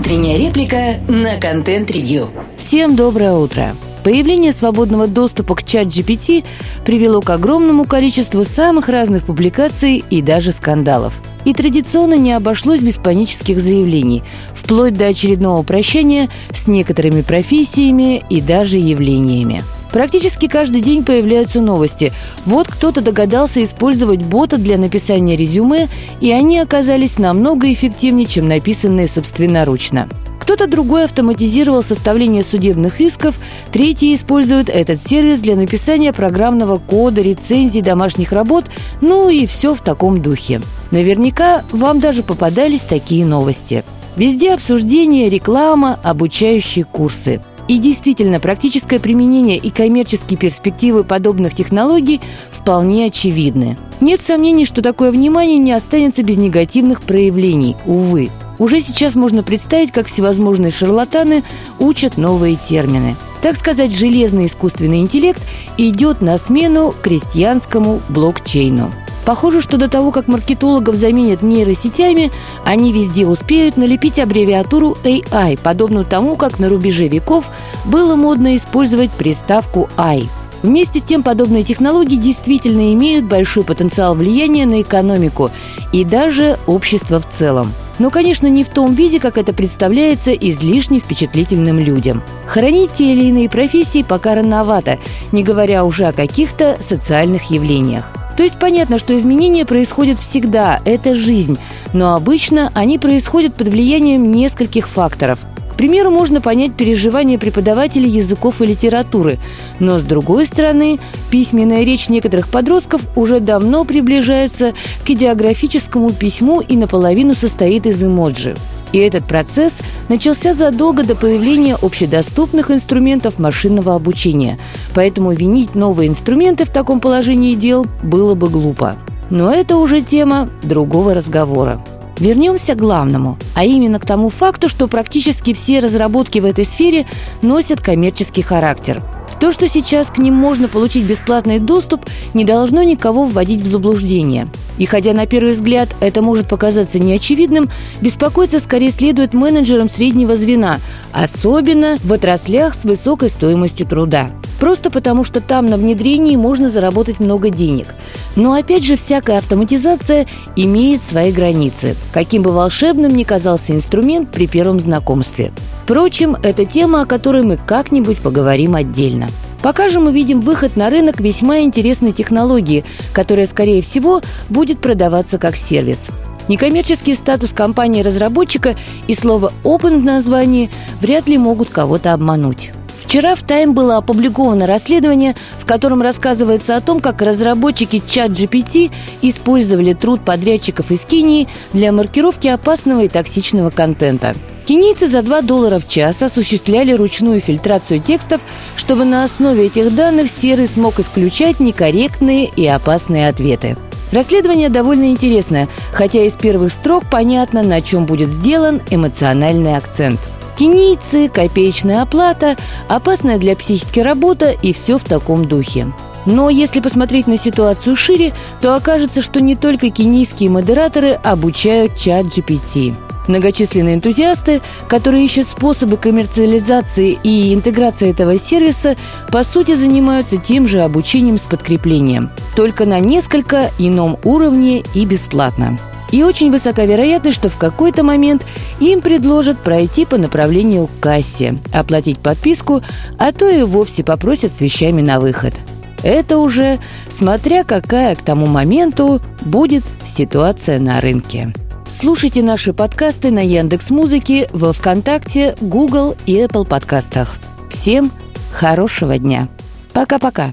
Утренняя реплика на контент-ревью. Всем доброе утро. Появление свободного доступа к чат GPT привело к огромному количеству самых разных публикаций и даже скандалов. И традиционно не обошлось без панических заявлений, вплоть до очередного прощания с некоторыми профессиями и даже явлениями. Практически каждый день появляются новости. Вот кто-то догадался использовать бота для написания резюме, и они оказались намного эффективнее, чем написанные собственноручно. Кто-то другой автоматизировал составление судебных исков, третий использует этот сервис для написания программного кода, рецензий, домашних работ, ну и все в таком духе. Наверняка вам даже попадались такие новости. Везде обсуждения, реклама, обучающие курсы. И действительно, практическое применение и коммерческие перспективы подобных технологий вполне очевидны. Нет сомнений, что такое внимание не останется без негативных проявлений, увы. Уже сейчас можно представить, как всевозможные шарлатаны учат новые термины. Так сказать, железный искусственный интеллект идет на смену крестьянскому блокчейну. Похоже, что до того, как маркетологов заменят нейросетями, они везде успеют налепить аббревиатуру AI, подобную тому, как на рубеже веков было модно использовать приставку «I». Вместе с тем, подобные технологии действительно имеют большой потенциал влияния на экономику и даже общество в целом. Но, конечно, не в том виде, как это представляется излишне впечатлительным людям. Хранить те или иные профессии пока рановато, не говоря уже о каких-то социальных явлениях. То есть понятно, что изменения происходят всегда, это жизнь, но обычно они происходят под влиянием нескольких факторов. Примеру, можно понять переживания преподавателей языков и литературы, но с другой стороны, письменная речь некоторых подростков уже давно приближается к идеографическому письму и наполовину состоит из эмоджи. И этот процесс начался задолго до появления общедоступных инструментов машинного обучения. Поэтому винить новые инструменты в таком положении дел было бы глупо. Но это уже тема другого разговора. Вернемся к главному, а именно к тому факту, что практически все разработки в этой сфере носят коммерческий характер – то, что сейчас к ним можно получить бесплатный доступ, не должно никого вводить в заблуждение. И хотя на первый взгляд это может показаться неочевидным, беспокоиться скорее следует менеджерам среднего звена, особенно в отраслях с высокой стоимостью труда. Просто потому, что там на внедрении можно заработать много денег. Но опять же, всякая автоматизация имеет свои границы, каким бы волшебным ни казался инструмент при первом знакомстве. Впрочем, это тема, о которой мы как-нибудь поговорим отдельно. Пока же мы видим выход на рынок весьма интересной технологии, которая, скорее всего, будет продаваться как сервис. Некоммерческий статус компании-разработчика и слово «open» в названии вряд ли могут кого-то обмануть. Вчера в «Тайм» было опубликовано расследование, в котором рассказывается о том, как разработчики чат GPT использовали труд подрядчиков из Кении для маркировки опасного и токсичного контента – Кенийцы за 2 доллара в час осуществляли ручную фильтрацию текстов, чтобы на основе этих данных серый смог исключать некорректные и опасные ответы. Расследование довольно интересное, хотя из первых строк понятно, на чем будет сделан эмоциональный акцент. Кенийцы, копеечная оплата, опасная для психики работа и все в таком духе. Но если посмотреть на ситуацию шире, то окажется, что не только кенийские модераторы обучают чат GPT. Многочисленные энтузиасты, которые ищут способы коммерциализации и интеграции этого сервиса, по сути занимаются тем же обучением с подкреплением, только на несколько ином уровне и бесплатно. И очень высока вероятность, что в какой-то момент им предложат пройти по направлению к кассе, оплатить подписку, а то и вовсе попросят с вещами на выход. Это уже смотря какая к тому моменту будет ситуация на рынке. Слушайте наши подкасты на Яндекс Музыке, во ВКонтакте, Google и Apple подкастах. Всем хорошего дня. Пока-пока.